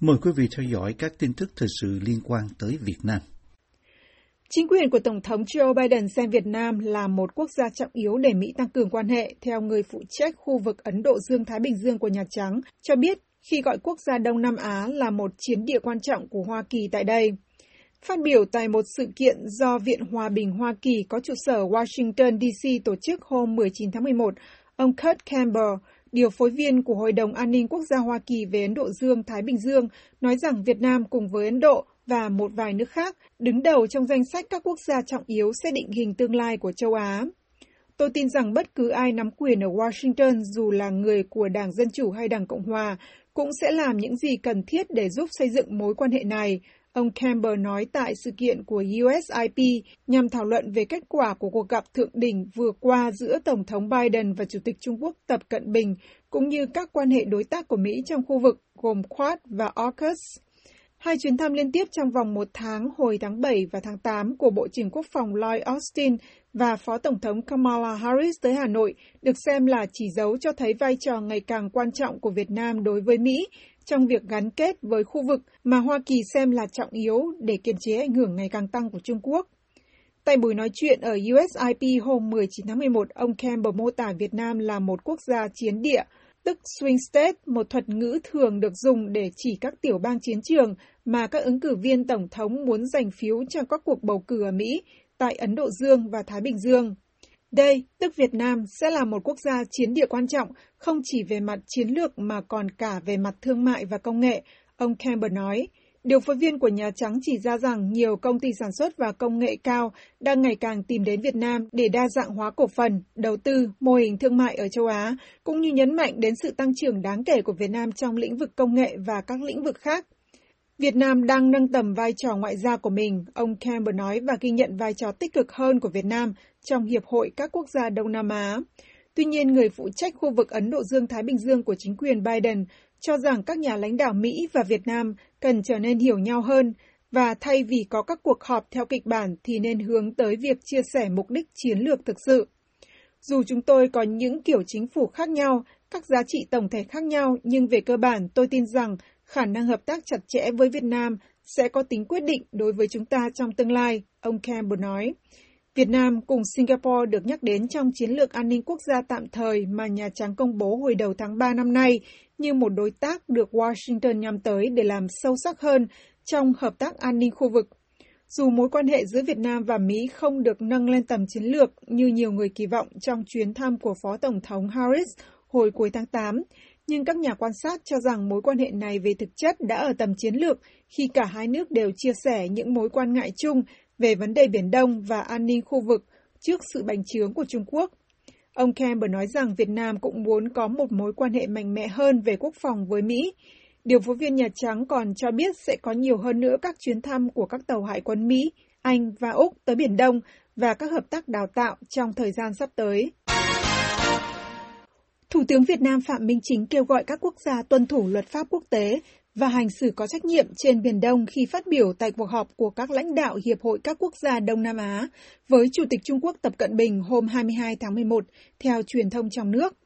Mời quý vị theo dõi các tin tức thời sự liên quan tới Việt Nam. Chính quyền của Tổng thống Joe Biden xem Việt Nam là một quốc gia trọng yếu để Mỹ tăng cường quan hệ, theo người phụ trách khu vực Ấn Độ Dương-Thái Bình Dương của Nhà Trắng, cho biết khi gọi quốc gia Đông Nam Á là một chiến địa quan trọng của Hoa Kỳ tại đây. Phát biểu tại một sự kiện do Viện Hòa bình Hoa Kỳ có trụ sở Washington, D.C. tổ chức hôm 19 tháng 11, ông Kurt Campbell, điều phối viên của Hội đồng An ninh Quốc gia Hoa Kỳ về Ấn Độ Dương-Thái Bình Dương, nói rằng Việt Nam cùng với Ấn Độ và một vài nước khác đứng đầu trong danh sách các quốc gia trọng yếu sẽ định hình tương lai của châu Á. Tôi tin rằng bất cứ ai nắm quyền ở Washington, dù là người của Đảng Dân Chủ hay Đảng Cộng Hòa, cũng sẽ làm những gì cần thiết để giúp xây dựng mối quan hệ này, ông Campbell nói tại sự kiện của USIP nhằm thảo luận về kết quả của cuộc gặp thượng đỉnh vừa qua giữa Tổng thống Biden và Chủ tịch Trung Quốc Tập Cận Bình, cũng như các quan hệ đối tác của Mỹ trong khu vực gồm Quad và AUKUS. Hai chuyến thăm liên tiếp trong vòng một tháng hồi tháng 7 và tháng 8 của Bộ trưởng Quốc phòng Lloyd Austin và Phó Tổng thống Kamala Harris tới Hà Nội được xem là chỉ dấu cho thấy vai trò ngày càng quan trọng của Việt Nam đối với Mỹ trong việc gắn kết với khu vực mà Hoa Kỳ xem là trọng yếu để kiềm chế ảnh hưởng ngày càng tăng của Trung Quốc. Tại buổi nói chuyện ở USIP hôm 19 tháng 11, ông Campbell mô tả Việt Nam là một quốc gia chiến địa, tức swing state, một thuật ngữ thường được dùng để chỉ các tiểu bang chiến trường mà các ứng cử viên tổng thống muốn giành phiếu trong các cuộc bầu cử ở Mỹ tại Ấn Độ Dương và Thái Bình Dương. Đây, tức Việt Nam, sẽ là một quốc gia chiến địa quan trọng, không chỉ về mặt chiến lược mà còn cả về mặt thương mại và công nghệ, ông Campbell nói. Điều phối viên của Nhà Trắng chỉ ra rằng nhiều công ty sản xuất và công nghệ cao đang ngày càng tìm đến Việt Nam để đa dạng hóa cổ phần, đầu tư, mô hình thương mại ở châu Á, cũng như nhấn mạnh đến sự tăng trưởng đáng kể của Việt Nam trong lĩnh vực công nghệ và các lĩnh vực khác. Việt Nam đang nâng tầm vai trò ngoại giao của mình, ông Campbell nói và ghi nhận vai trò tích cực hơn của Việt Nam trong Hiệp hội các quốc gia Đông Nam Á. Tuy nhiên, người phụ trách khu vực Ấn Độ Dương-Thái Bình Dương của chính quyền Biden cho rằng các nhà lãnh đạo Mỹ và Việt Nam cần trở nên hiểu nhau hơn và thay vì có các cuộc họp theo kịch bản thì nên hướng tới việc chia sẻ mục đích chiến lược thực sự. Dù chúng tôi có những kiểu chính phủ khác nhau, các giá trị tổng thể khác nhau, nhưng về cơ bản tôi tin rằng khả năng hợp tác chặt chẽ với Việt Nam sẽ có tính quyết định đối với chúng ta trong tương lai, ông Campbell nói. Việt Nam cùng Singapore được nhắc đến trong chiến lược an ninh quốc gia tạm thời mà Nhà Trắng công bố hồi đầu tháng 3 năm nay như một đối tác được Washington nhắm tới để làm sâu sắc hơn trong hợp tác an ninh khu vực. Dù mối quan hệ giữa Việt Nam và Mỹ không được nâng lên tầm chiến lược như nhiều người kỳ vọng trong chuyến thăm của Phó Tổng thống Harris hồi cuối tháng 8, nhưng các nhà quan sát cho rằng mối quan hệ này về thực chất đã ở tầm chiến lược khi cả hai nước đều chia sẻ những mối quan ngại chung về vấn đề Biển Đông và an ninh khu vực trước sự bành trướng của Trung Quốc. Ông Campbell nói rằng Việt Nam cũng muốn có một mối quan hệ mạnh mẽ hơn về quốc phòng với Mỹ. Điều phối viên Nhà Trắng còn cho biết sẽ có nhiều hơn nữa các chuyến thăm của các tàu hải quân Mỹ, Anh và Úc tới Biển Đông và các hợp tác đào tạo trong thời gian sắp tới. Tướng Việt Nam Phạm Minh Chính kêu gọi các quốc gia tuân thủ luật pháp quốc tế và hành xử có trách nhiệm trên Biển Đông khi phát biểu tại cuộc họp của các lãnh đạo Hiệp hội các quốc gia Đông Nam Á với Chủ tịch Trung Quốc Tập Cận Bình hôm 22 tháng 11, theo truyền thông trong nước.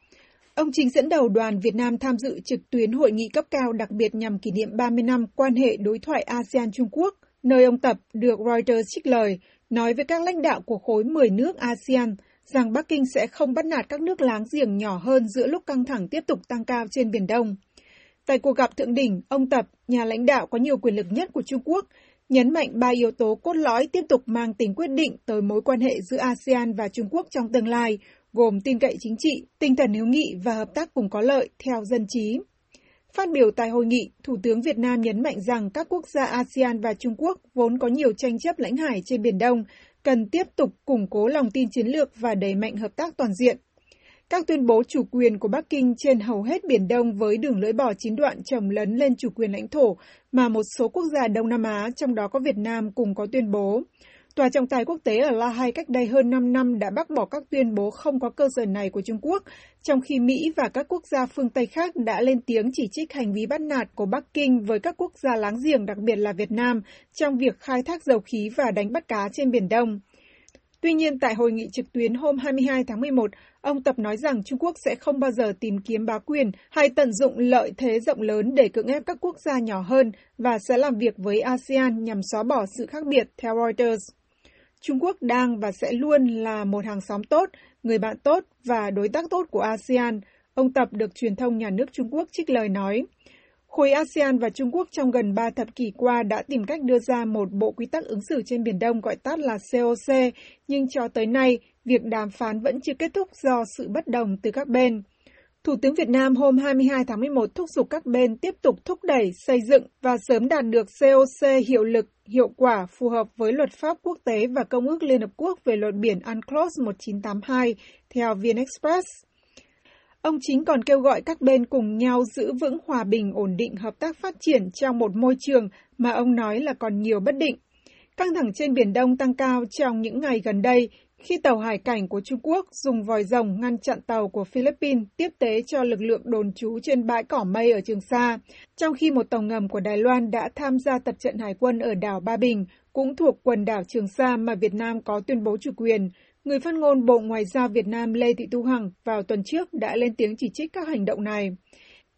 Ông Chính dẫn đầu đoàn Việt Nam tham dự trực tuyến hội nghị cấp cao đặc biệt nhằm kỷ niệm 30 năm quan hệ đối thoại ASEAN-Trung Quốc, nơi ông Tập được Reuters trích lời, nói với các lãnh đạo của khối 10 nước ASEAN rằng Bắc Kinh sẽ không bắt nạt các nước láng giềng nhỏ hơn giữa lúc căng thẳng tiếp tục tăng cao trên Biển Đông. Tại cuộc gặp thượng đỉnh, ông Tập, nhà lãnh đạo có nhiều quyền lực nhất của Trung Quốc, nhấn mạnh ba yếu tố cốt lõi tiếp tục mang tính quyết định tới mối quan hệ giữa ASEAN và Trung Quốc trong tương lai, gồm tin cậy chính trị, tinh thần hữu nghị và hợp tác cùng có lợi theo dân trí. Phát biểu tại hội nghị, Thủ tướng Việt Nam nhấn mạnh rằng các quốc gia ASEAN và Trung Quốc vốn có nhiều tranh chấp lãnh hải trên Biển Đông, cần tiếp tục củng cố lòng tin chiến lược và đẩy mạnh hợp tác toàn diện. Các tuyên bố chủ quyền của Bắc Kinh trên hầu hết Biển Đông với đường lưỡi bò chín đoạn trồng lấn lên chủ quyền lãnh thổ mà một số quốc gia Đông Nam Á, trong đó có Việt Nam, cùng có tuyên bố. Tòa trọng tài quốc tế ở La Hay cách đây hơn 5 năm đã bác bỏ các tuyên bố không có cơ sở này của Trung Quốc, trong khi Mỹ và các quốc gia phương Tây khác đã lên tiếng chỉ trích hành vi bắt nạt của Bắc Kinh với các quốc gia láng giềng, đặc biệt là Việt Nam, trong việc khai thác dầu khí và đánh bắt cá trên Biển Đông. Tuy nhiên, tại hội nghị trực tuyến hôm 22 tháng 11, ông Tập nói rằng Trung Quốc sẽ không bao giờ tìm kiếm bá quyền hay tận dụng lợi thế rộng lớn để cưỡng ép các quốc gia nhỏ hơn và sẽ làm việc với ASEAN nhằm xóa bỏ sự khác biệt, theo Reuters. Trung Quốc đang và sẽ luôn là một hàng xóm tốt, người bạn tốt và đối tác tốt của ASEAN, ông Tập được truyền thông nhà nước Trung Quốc trích lời nói. Khối ASEAN và Trung Quốc trong gần ba thập kỷ qua đã tìm cách đưa ra một bộ quy tắc ứng xử trên Biển Đông gọi tắt là COC, nhưng cho tới nay, việc đàm phán vẫn chưa kết thúc do sự bất đồng từ các bên. Thủ tướng Việt Nam hôm 22 tháng 11 thúc giục các bên tiếp tục thúc đẩy, xây dựng và sớm đạt được COC hiệu lực, hiệu quả, phù hợp với luật pháp quốc tế và Công ước Liên Hợp Quốc về luật biển UNCLOS 1982, theo VnExpress. Ông chính còn kêu gọi các bên cùng nhau giữ vững hòa bình, ổn định, hợp tác phát triển trong một môi trường mà ông nói là còn nhiều bất định. Căng thẳng trên Biển Đông tăng cao trong những ngày gần đây khi tàu hải cảnh của Trung Quốc dùng vòi rồng ngăn chặn tàu của Philippines tiếp tế cho lực lượng đồn trú trên bãi cỏ mây ở Trường Sa, trong khi một tàu ngầm của Đài Loan đã tham gia tập trận hải quân ở đảo Ba Bình, cũng thuộc quần đảo Trường Sa mà Việt Nam có tuyên bố chủ quyền. Người phát ngôn Bộ Ngoại giao Việt Nam Lê Thị Thu Hằng vào tuần trước đã lên tiếng chỉ trích các hành động này.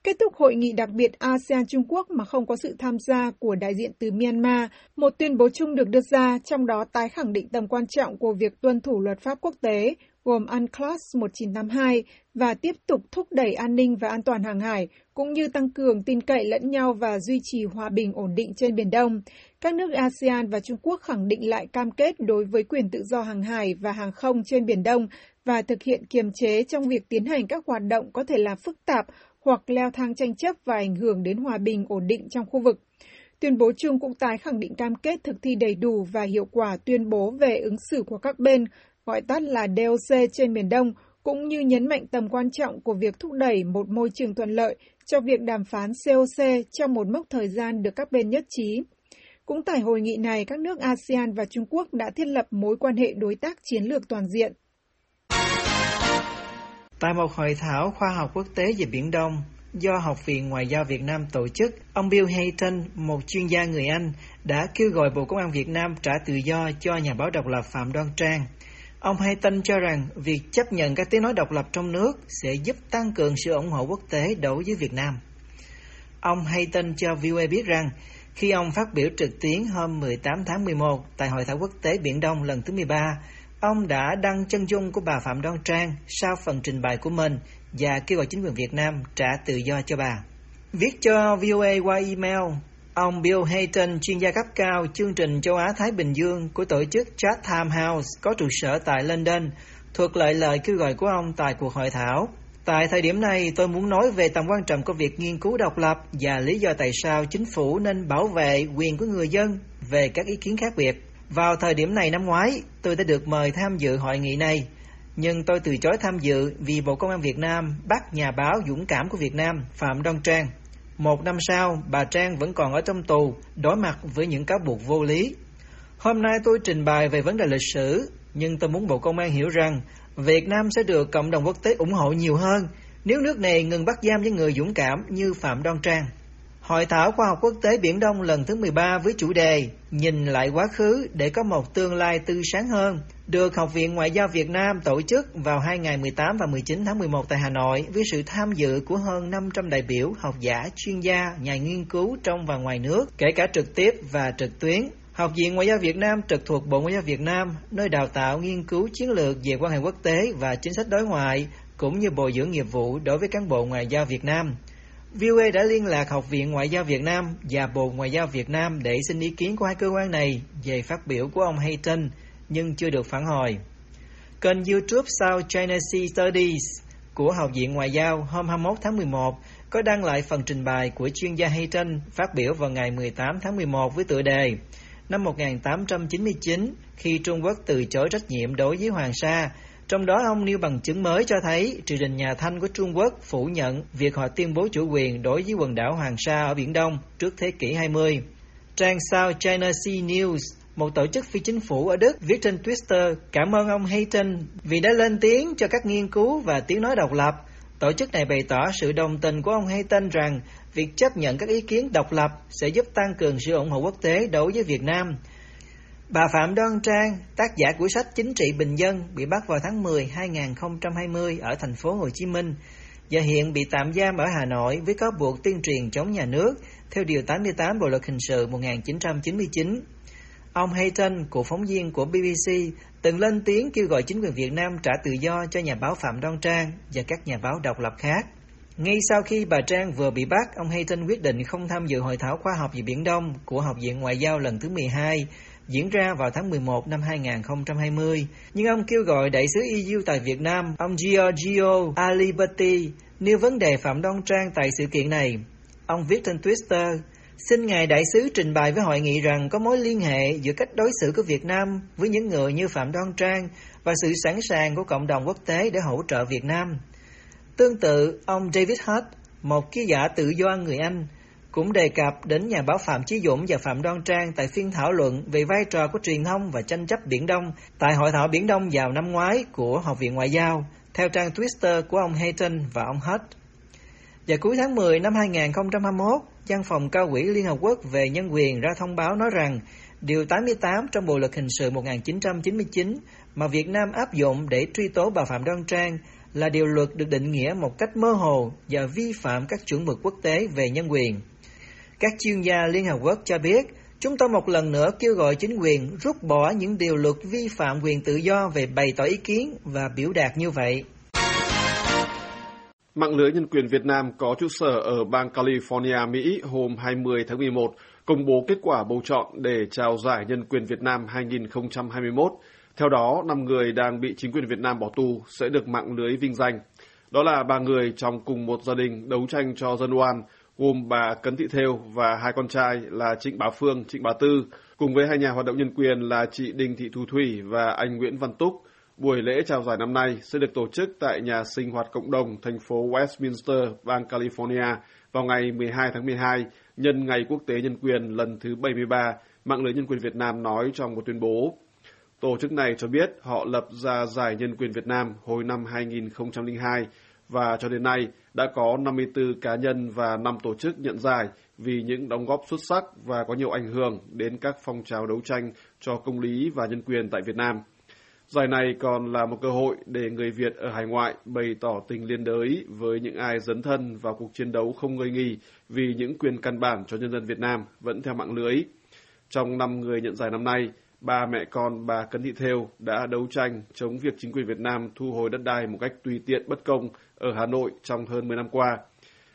Kết thúc hội nghị đặc biệt ASEAN Trung Quốc mà không có sự tham gia của đại diện từ Myanmar, một tuyên bố chung được đưa ra, trong đó tái khẳng định tầm quan trọng của việc tuân thủ luật pháp quốc tế, gồm UNCLOS 1982, và tiếp tục thúc đẩy an ninh và an toàn hàng hải, cũng như tăng cường tin cậy lẫn nhau và duy trì hòa bình ổn định trên Biển Đông. Các nước ASEAN và Trung Quốc khẳng định lại cam kết đối với quyền tự do hàng hải và hàng không trên Biển Đông và thực hiện kiềm chế trong việc tiến hành các hoạt động có thể là phức tạp hoặc leo thang tranh chấp và ảnh hưởng đến hòa bình ổn định trong khu vực. Tuyên bố chung cũng tái khẳng định cam kết thực thi đầy đủ và hiệu quả tuyên bố về ứng xử của các bên, gọi tắt là DOC trên Biển Đông, cũng như nhấn mạnh tầm quan trọng của việc thúc đẩy một môi trường thuận lợi cho việc đàm phán COC trong một mốc thời gian được các bên nhất trí. Cũng tại hội nghị này, các nước ASEAN và Trung Quốc đã thiết lập mối quan hệ đối tác chiến lược toàn diện. Tại một hội thảo khoa học quốc tế về Biển Đông do Học viện Ngoại giao Việt Nam tổ chức, ông Bill Hayton, một chuyên gia người Anh, đã kêu gọi Bộ Công an Việt Nam trả tự do cho nhà báo độc lập Phạm Đoan Trang. Ông Hayton cho rằng việc chấp nhận các tiếng nói độc lập trong nước sẽ giúp tăng cường sự ủng hộ quốc tế đối với Việt Nam. Ông Hayton cho VOA biết rằng khi ông phát biểu trực tuyến hôm 18 tháng 11 tại Hội thảo quốc tế Biển Đông lần thứ 13, Ông đã đăng chân dung của bà Phạm Đoan Trang sau phần trình bày của mình và kêu gọi chính quyền Việt Nam trả tự do cho bà. Viết cho VOA qua email, ông Bill Hayton, chuyên gia cấp cao chương trình châu Á-Thái Bình Dương của tổ chức Chatham House có trụ sở tại London, thuật lại lời kêu gọi của ông tại cuộc hội thảo. Tại thời điểm này, tôi muốn nói về tầm quan trọng của việc nghiên cứu độc lập và lý do tại sao chính phủ nên bảo vệ quyền của người dân về các ý kiến khác biệt. Vào thời điểm này năm ngoái, tôi đã được mời tham dự hội nghị này, nhưng tôi từ chối tham dự vì Bộ Công an Việt Nam bắt nhà báo dũng cảm của Việt Nam Phạm Đoan Trang. Một năm sau, bà Trang vẫn còn ở trong tù, đối mặt với những cáo buộc vô lý. Hôm nay tôi trình bày về vấn đề lịch sử, nhưng tôi muốn Bộ Công an hiểu rằng Việt Nam sẽ được cộng đồng quốc tế ủng hộ nhiều hơn nếu nước này ngừng bắt giam những người dũng cảm như Phạm Đoan Trang. Hội thảo khoa học quốc tế Biển Đông lần thứ 13 với chủ đề Nhìn lại quá khứ để có một tương lai tươi sáng hơn được Học viện Ngoại giao Việt Nam tổ chức vào hai ngày 18 và 19 tháng 11 tại Hà Nội với sự tham dự của hơn 500 đại biểu, học giả, chuyên gia, nhà nghiên cứu trong và ngoài nước, kể cả trực tiếp và trực tuyến. Học viện Ngoại giao Việt Nam trực thuộc Bộ Ngoại giao Việt Nam, nơi đào tạo nghiên cứu chiến lược về quan hệ quốc tế và chính sách đối ngoại, cũng như bồi dưỡng nghiệp vụ đối với cán bộ ngoại giao Việt Nam. VOA đã liên lạc Học viện Ngoại giao Việt Nam và Bộ Ngoại giao Việt Nam để xin ý kiến của hai cơ quan này về phát biểu của ông Hayton, nhưng chưa được phản hồi. Kênh YouTube South China Sea Studies của Học viện Ngoại giao hôm 21 tháng 11 có đăng lại phần trình bày của chuyên gia Hayton phát biểu vào ngày 18 tháng 11 với tựa đề Năm 1899, khi Trung Quốc từ chối trách nhiệm đối với Hoàng Sa, trong đó ông nêu bằng chứng mới cho thấy triều đình nhà Thanh của Trung Quốc phủ nhận việc họ tuyên bố chủ quyền đối với quần đảo Hoàng Sa ở Biển Đông trước thế kỷ 20. Trang South China Sea News, một tổ chức phi chính phủ ở Đức, viết trên Twitter cảm ơn ông Hayton vì đã lên tiếng cho các nghiên cứu và tiếng nói độc lập. Tổ chức này bày tỏ sự đồng tình của ông Hayton rằng việc chấp nhận các ý kiến độc lập sẽ giúp tăng cường sự ủng hộ quốc tế đối với Việt Nam – Bà Phạm Đoan Trang, tác giả của sách Chính trị Bình dân, bị bắt vào tháng 10 2020 ở thành phố Hồ Chí Minh và hiện bị tạm giam ở Hà Nội với cáo buộc tuyên truyền chống nhà nước theo Điều 88 Bộ Luật Hình sự 1999. Ông Hayton, cựu phóng viên của BBC, từng lên tiếng kêu gọi chính quyền Việt Nam trả tự do cho nhà báo Phạm Đoan Trang và các nhà báo độc lập khác. Ngay sau khi bà Trang vừa bị bắt, ông Hayton quyết định không tham dự hội thảo khoa học về Biển Đông của Học viện Ngoại giao lần thứ 12 diễn ra vào tháng 11 năm 2020. Nhưng ông kêu gọi đại sứ EU tại Việt Nam, ông Giorgio Aliberti, nêu vấn đề Phạm Đoan Trang tại sự kiện này. Ông viết trên Twitter, Xin Ngài Đại sứ trình bày với hội nghị rằng có mối liên hệ giữa cách đối xử của Việt Nam với những người như Phạm Đoan Trang và sự sẵn sàng của cộng đồng quốc tế để hỗ trợ Việt Nam. Tương tự, ông David Hutt, một ký giả tự do người Anh, cũng đề cập đến nhà báo Phạm Chí Dũng và Phạm Đoan Trang tại phiên thảo luận về vai trò của truyền thông và tranh chấp Biển Đông tại Hội thảo Biển Đông vào năm ngoái của Học viện Ngoại giao, theo trang Twitter của ông Hayton và ông Hutt. Vào cuối tháng 10 năm 2021, Văn phòng Cao quỹ Liên Hợp Quốc về Nhân quyền ra thông báo nói rằng Điều 88 trong Bộ Luật Hình sự 1999 mà Việt Nam áp dụng để truy tố bà Phạm Đoan Trang là điều luật được định nghĩa một cách mơ hồ và vi phạm các chuẩn mực quốc tế về nhân quyền. Các chuyên gia Liên Hợp Quốc cho biết, chúng tôi một lần nữa kêu gọi chính quyền rút bỏ những điều luật vi phạm quyền tự do về bày tỏ ý kiến và biểu đạt như vậy. Mạng lưới nhân quyền Việt Nam có trụ sở ở bang California, Mỹ hôm 20 tháng 11 công bố kết quả bầu chọn để trao giải nhân quyền Việt Nam 2021. Theo đó, 5 người đang bị chính quyền Việt Nam bỏ tù sẽ được mạng lưới vinh danh. Đó là ba người trong cùng một gia đình đấu tranh cho dân oan, gồm bà Cấn Thị Thêu và hai con trai là Trịnh Bá Phương, Trịnh Bá Tư, cùng với hai nhà hoạt động nhân quyền là chị Đinh Thị Thu Thủy và anh Nguyễn Văn Túc. Buổi lễ trao giải năm nay sẽ được tổ chức tại nhà sinh hoạt cộng đồng thành phố Westminster, bang California vào ngày 12 tháng 12, nhân ngày quốc tế nhân quyền lần thứ 73, mạng lưới nhân quyền Việt Nam nói trong một tuyên bố. Tổ chức này cho biết họ lập ra Giải Nhân quyền Việt Nam hồi năm 2002 và cho đến nay đã có 54 cá nhân và 5 tổ chức nhận giải vì những đóng góp xuất sắc và có nhiều ảnh hưởng đến các phong trào đấu tranh cho công lý và nhân quyền tại Việt Nam. Giải này còn là một cơ hội để người Việt ở hải ngoại bày tỏ tình liên đới với những ai dấn thân vào cuộc chiến đấu không ngơi nghỉ vì những quyền căn bản cho nhân dân Việt Nam vẫn theo mạng lưới. Trong năm người nhận giải năm nay, ba mẹ con bà Cấn Thị Thêu đã đấu tranh chống việc chính quyền Việt Nam thu hồi đất đai một cách tùy tiện bất công ở Hà Nội trong hơn 10 năm qua.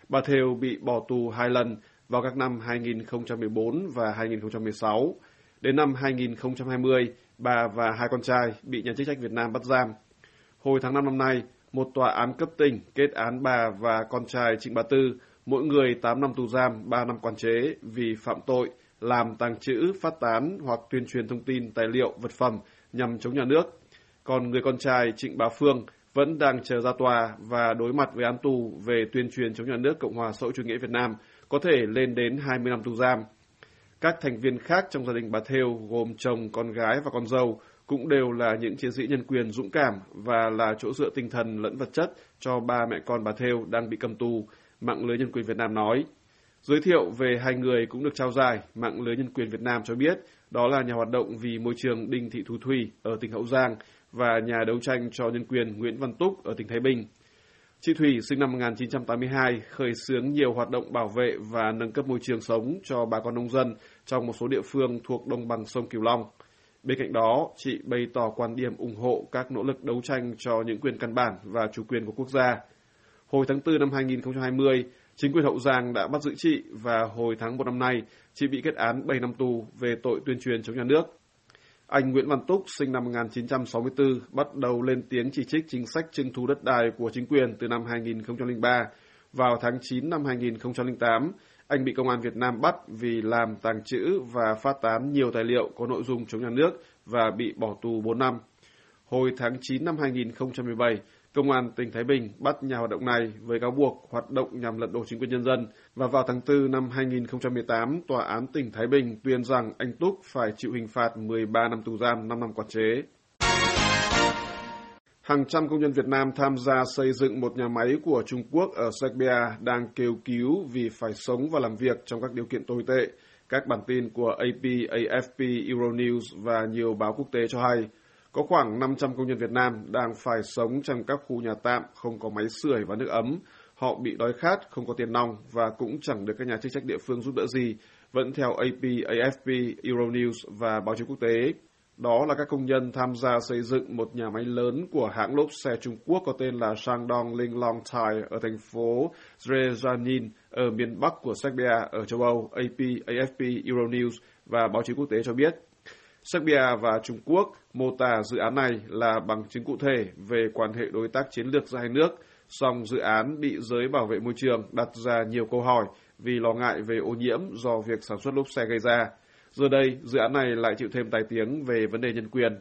Bà Thêu bị bỏ tù hai lần vào các năm 2014 và 2016. Đến năm 2020, bà và hai con trai bị nhà chức trách Việt Nam bắt giam. Hồi tháng 5 năm nay, một tòa án cấp tỉnh kết án bà và con trai Trịnh Bá Tư, mỗi người 8 năm tù giam, 3 năm quản chế vì phạm tội làm tàng trữ, phát tán hoặc tuyên truyền thông tin, tài liệu, vật phẩm nhằm chống nhà nước. Còn người con trai Trịnh Bá Phương vẫn đang chờ ra tòa và đối mặt với án tù về tuyên truyền chống nhà nước Cộng hòa xã hội chủ nghĩa Việt Nam có thể lên đến 20 năm tù giam. Các thành viên khác trong gia đình bà Thêu gồm chồng, con gái và con dâu cũng đều là những chiến sĩ nhân quyền dũng cảm và là chỗ dựa tinh thần lẫn vật chất cho ba mẹ con bà Thêu đang bị cầm tù, mạng lưới nhân quyền Việt Nam nói. Giới thiệu về hai người cũng được trao giải, mạng lưới nhân quyền Việt Nam cho biết đó là nhà hoạt động vì môi trường Đinh Thị Thu Thủy ở tỉnh Hậu Giang và nhà đấu tranh cho nhân quyền Nguyễn Văn Túc ở tỉnh Thái Bình. Chị Thủy sinh năm 1982 khởi xướng nhiều hoạt động bảo vệ và nâng cấp môi trường sống cho bà con nông dân trong một số địa phương thuộc đồng bằng sông Cửu Long. Bên cạnh đó, chị bày tỏ quan điểm ủng hộ các nỗ lực đấu tranh cho những quyền căn bản và chủ quyền của quốc gia. Hồi tháng 4 năm 2020, chính quyền Hậu Giang đã bắt giữ chị và hồi tháng 1 năm nay, chị bị kết án 7 năm tù về tội tuyên truyền chống nhà nước. Anh Nguyễn Văn Túc, sinh năm 1964, bắt đầu lên tiếng chỉ trích chính sách trưng thu đất đai của chính quyền từ năm 2003. Vào tháng 9 năm 2008, anh bị công an Việt Nam bắt vì làm tàng trữ và phát tán nhiều tài liệu có nội dung chống nhà nước và bị bỏ tù 4 năm. Hồi tháng 9 năm 2017, Công an tỉnh Thái Bình bắt nhà hoạt động này với cáo buộc hoạt động nhằm lật đổ chính quyền nhân dân và vào tháng 4 năm 2018, Tòa án tỉnh Thái Bình tuyên rằng anh Túc phải chịu hình phạt 13 năm tù giam, 5 năm quản chế. Hàng trăm công nhân Việt Nam tham gia xây dựng một nhà máy của Trung Quốc ở Serbia đang kêu cứu vì phải sống và làm việc trong các điều kiện tồi tệ Các bản tin của AP, AFP, Euronews và nhiều báo quốc tế cho hay có khoảng 500 công nhân Việt Nam đang phải sống trong các khu nhà tạm không có máy sưởi và nước ấm. Họ bị đói khát, không có tiền nong và cũng chẳng được các nhà chức trách địa phương giúp đỡ gì, vẫn theo AP, AFP, Euronews và báo chí quốc tế. Đó là các công nhân tham gia xây dựng một nhà máy lớn của hãng lốp xe Trung Quốc có tên là Shandong Linglong Tire ở thành phố Zrenjanin ở miền Bắc của Serbia ở châu Âu, AP, AFP, Euronews và báo chí quốc tế cho biết. Serbia và Trung Quốc mô tả dự án này là bằng chứng cụ thể về quan hệ đối tác chiến lược giữa hai nước, song dự án bị giới bảo vệ môi trường đặt ra nhiều câu hỏi vì lo ngại về ô nhiễm do việc sản xuất lốp xe gây ra. Giờ đây, dự án này lại chịu thêm tai tiếng về vấn đề nhân quyền.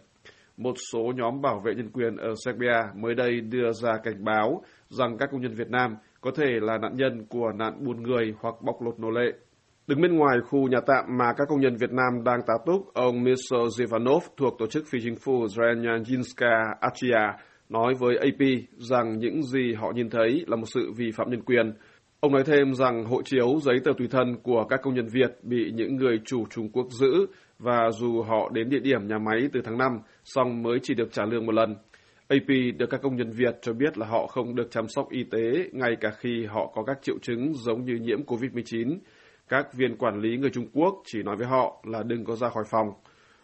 Một số nhóm bảo vệ nhân quyền ở Serbia mới đây đưa ra cảnh báo rằng các công nhân Việt Nam có thể là nạn nhân của nạn buôn người hoặc bóc lột nô lệ. Đứng bên ngoài khu nhà tạm mà các công nhân Việt Nam đang tá túc, ông Miso Zivanov thuộc tổ chức phi chính phủ Zrenjanjinska Achia nói với AP rằng những gì họ nhìn thấy là một sự vi phạm nhân quyền. Ông nói thêm rằng hộ chiếu giấy tờ tùy thân của các công nhân Việt bị những người chủ Trung Quốc giữ và dù họ đến địa điểm nhà máy từ tháng 5, song mới chỉ được trả lương một lần. AP được các công nhân Việt cho biết là họ không được chăm sóc y tế ngay cả khi họ có các triệu chứng giống như nhiễm COVID-19. Các viên quản lý người Trung Quốc chỉ nói với họ là đừng có ra khỏi phòng.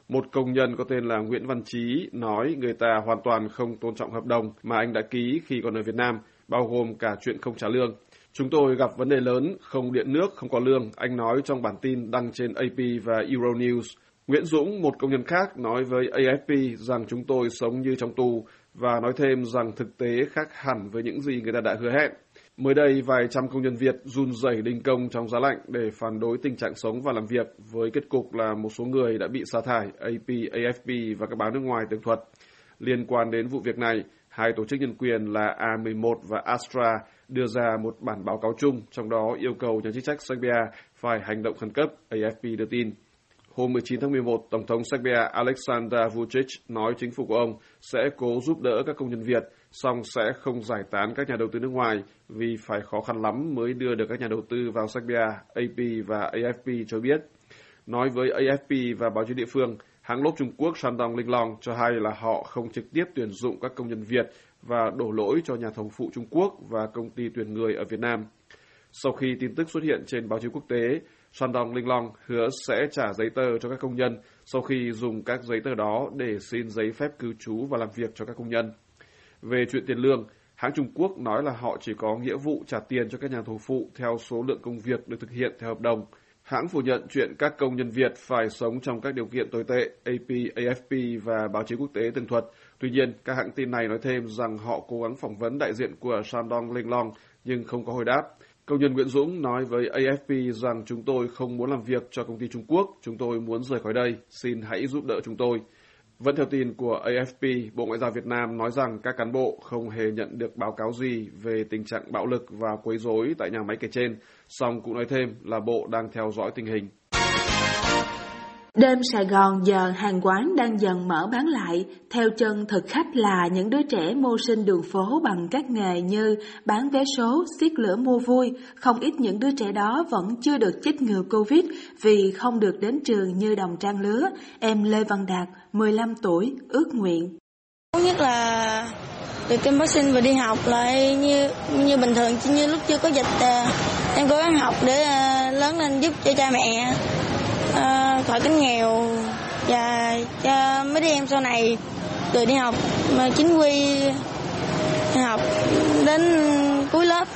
Một công nhân có tên là Nguyễn Văn Trí nói người ta hoàn toàn không tôn trọng hợp đồng mà anh đã ký khi còn ở Việt Nam, bao gồm cả chuyện không trả lương. Chúng tôi gặp vấn đề lớn, không điện nước, không có lương, anh nói trong bản tin đăng trên AP và Euronews. Nguyễn Dũng, một công nhân khác, nói với AFP rằng chúng tôi sống như trong tù và nói thêm rằng thực tế khác hẳn với những gì người ta đã hứa hẹn. Mới đây, vài trăm công nhân Việt run rẩy đình công trong giá lạnh để phản đối tình trạng sống và làm việc với kết cục là một số người đã bị sa thải, AP, AFP và các báo nước ngoài tường thuật. Liên quan đến vụ việc này, hai tổ chức nhân quyền là A11 và Astra đưa ra một bản báo cáo chung, trong đó yêu cầu nhà chức trách Serbia phải hành động khẩn cấp, AFP đưa tin. Hôm 19 tháng 11, Tổng thống Serbia Aleksandar Vučić nói chính phủ của ông sẽ cố giúp đỡ các công nhân Việt, song sẽ không giải tán các nhà đầu tư nước ngoài vì phải khó khăn lắm mới đưa được các nhà đầu tư vào Serbia, AP và AFP cho biết. Nói với AFP và báo chí địa phương, hãng lốp Trung Quốc Shandong Linglong cho hay là họ không trực tiếp tuyển dụng các công nhân Việt và đổ lỗi cho nhà thầu phụ Trung Quốc và công ty tuyển người ở Việt Nam. Sau khi tin tức xuất hiện trên báo chí quốc tế, Shandong Linglong hứa sẽ trả giấy tờ cho các công nhân sau khi dùng các giấy tờ đó để xin giấy phép cư trú và làm việc cho các công nhân. Về chuyện tiền lương, hãng Trung Quốc nói là họ chỉ có nghĩa vụ trả tiền cho các nhà thầu phụ theo số lượng công việc được thực hiện theo hợp đồng. Hãng phủ nhận chuyện các công nhân Việt phải sống trong các điều kiện tồi tệ, AP, AFP và báo chí quốc tế tường thuật. Tuy nhiên, các hãng tin này nói thêm rằng họ cố gắng phỏng vấn đại diện của Shandong Linglong nhưng không có hồi đáp. Công nhân Nguyễn Dũng nói với AFP rằng chúng tôi không muốn làm việc cho công ty Trung Quốc, chúng tôi muốn rời khỏi đây, xin hãy giúp đỡ chúng tôi. Vẫn theo tin của AFP, Bộ Ngoại giao Việt Nam nói rằng các cán bộ không hề nhận được báo cáo gì về tình trạng bạo lực và quấy rối tại nhà máy kể trên, song cũng nói thêm là Bộ đang theo dõi tình hình. Đêm Sài Gòn giờ hàng quán đang dần mở bán lại, theo chân thực khách là những đứa trẻ mưu sinh đường phố bằng các nghề như bán vé số, xiết lửa mua vui. Không ít những đứa trẻ đó vẫn chưa được chích ngừa Covid vì không được đến trường như đồng trang lứa. Em Lê Văn Đạt, 15 tuổi, ước nguyện. Tốt nhất là được tiêm vaccine và đi học lại như như bình thường như lúc chưa có dịch à. em cố gắng học để à, lớn lên giúp cho cha mẹ à, khỏi cái nghèo. Và cho mấy đứa em sau này từ đi học mà chính quy học đến cuối lớp.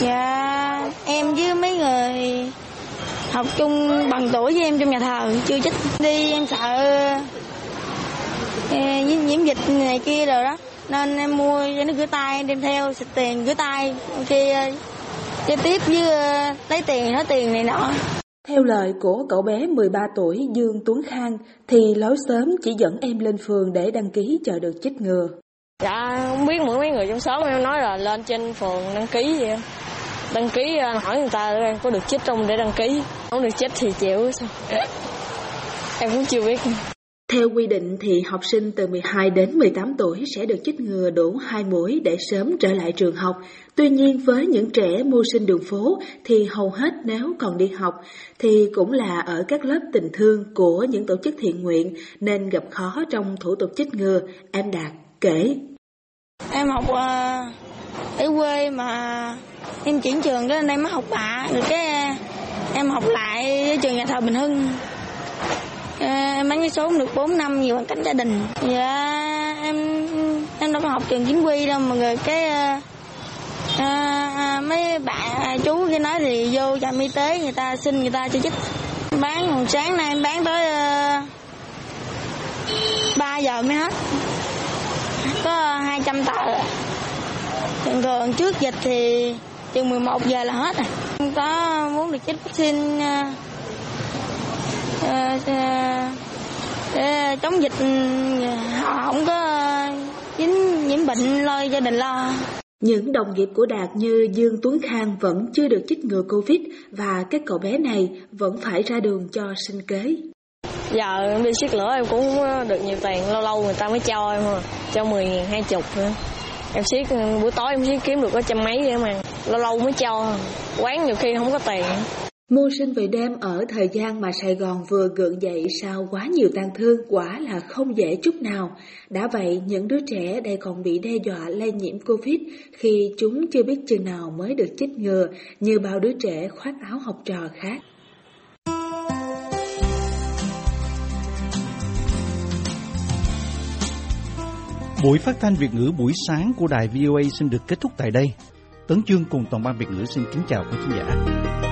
Và em với mấy người học chung bằng tuổi với em trong nhà thờ chưa chích đi em sợ uh, nhiễm dịch này kia rồi đó. Nên em mua cho nó rửa tay đem theo xịt tiền rửa tay kia ờ, chơi tiếp với ờ, lấy tiền hết tiền này nọ theo lời của cậu bé 13 tuổi Dương Tuấn Khang thì lối sớm chỉ dẫn em lên phường để đăng ký chờ được chích ngừa. Dạ, không biết mỗi mấy người trong xóm em nói là lên trên phường đăng ký vậy. Đăng ký à, hỏi người ta em có được chích không để đăng ký. Không được chích thì chịu sao. Em cũng chưa biết. Theo quy định thì học sinh từ 12 đến 18 tuổi sẽ được chích ngừa đủ hai mũi để sớm trở lại trường học. Tuy nhiên với những trẻ mưu sinh đường phố thì hầu hết nếu còn đi học thì cũng là ở các lớp tình thương của những tổ chức thiện nguyện nên gặp khó trong thủ tục chích ngừa, em Đạt kể. Em học ờ, ở quê mà em chuyển trường đến đây mới học bạ, rồi cái em học lại với trường nhà thờ Bình Hưng Ờ, bán vé số được 4 năm nhiều hoàn cảnh gia đình. Dạ em em đâu có học trường chính quy đâu mà người cái à, à, mấy bạn chú kia nói thì vô trạm y tế người ta xin người ta cho chích bán hồi sáng nay em bán tới à, 3 giờ mới hết. Có 200 tờ. Thường thường trước dịch thì chừng 11 giờ là hết rồi. Em có muốn được chích vaccine Ờ, để chống dịch họ không có dính nhiễm bệnh lo gia đình lo. Những đồng nghiệp của Đạt như Dương Tuấn Khang vẫn chưa được chích ngừa Covid và các cậu bé này vẫn phải ra đường cho sinh kế. Giờ đi siết lửa em cũng được nhiều tiền, lâu lâu người ta mới cho em mà, cho 10 ngàn, 20 nữa. Em siết buổi tối em siết kiếm được có trăm mấy vậy mà, lâu lâu mới cho, quán nhiều khi không có tiền. Mưu sinh về đêm ở thời gian mà Sài Gòn vừa gượng dậy sau quá nhiều tang thương quả là không dễ chút nào. Đã vậy, những đứa trẻ đây còn bị đe dọa lây nhiễm Covid khi chúng chưa biết chừng nào mới được chích ngừa như bao đứa trẻ khoác áo học trò khác. Buổi phát thanh Việt ngữ buổi sáng của đài VOA xin được kết thúc tại đây. Tấn Chương cùng toàn ban Việt ngữ xin kính chào quý khán giả.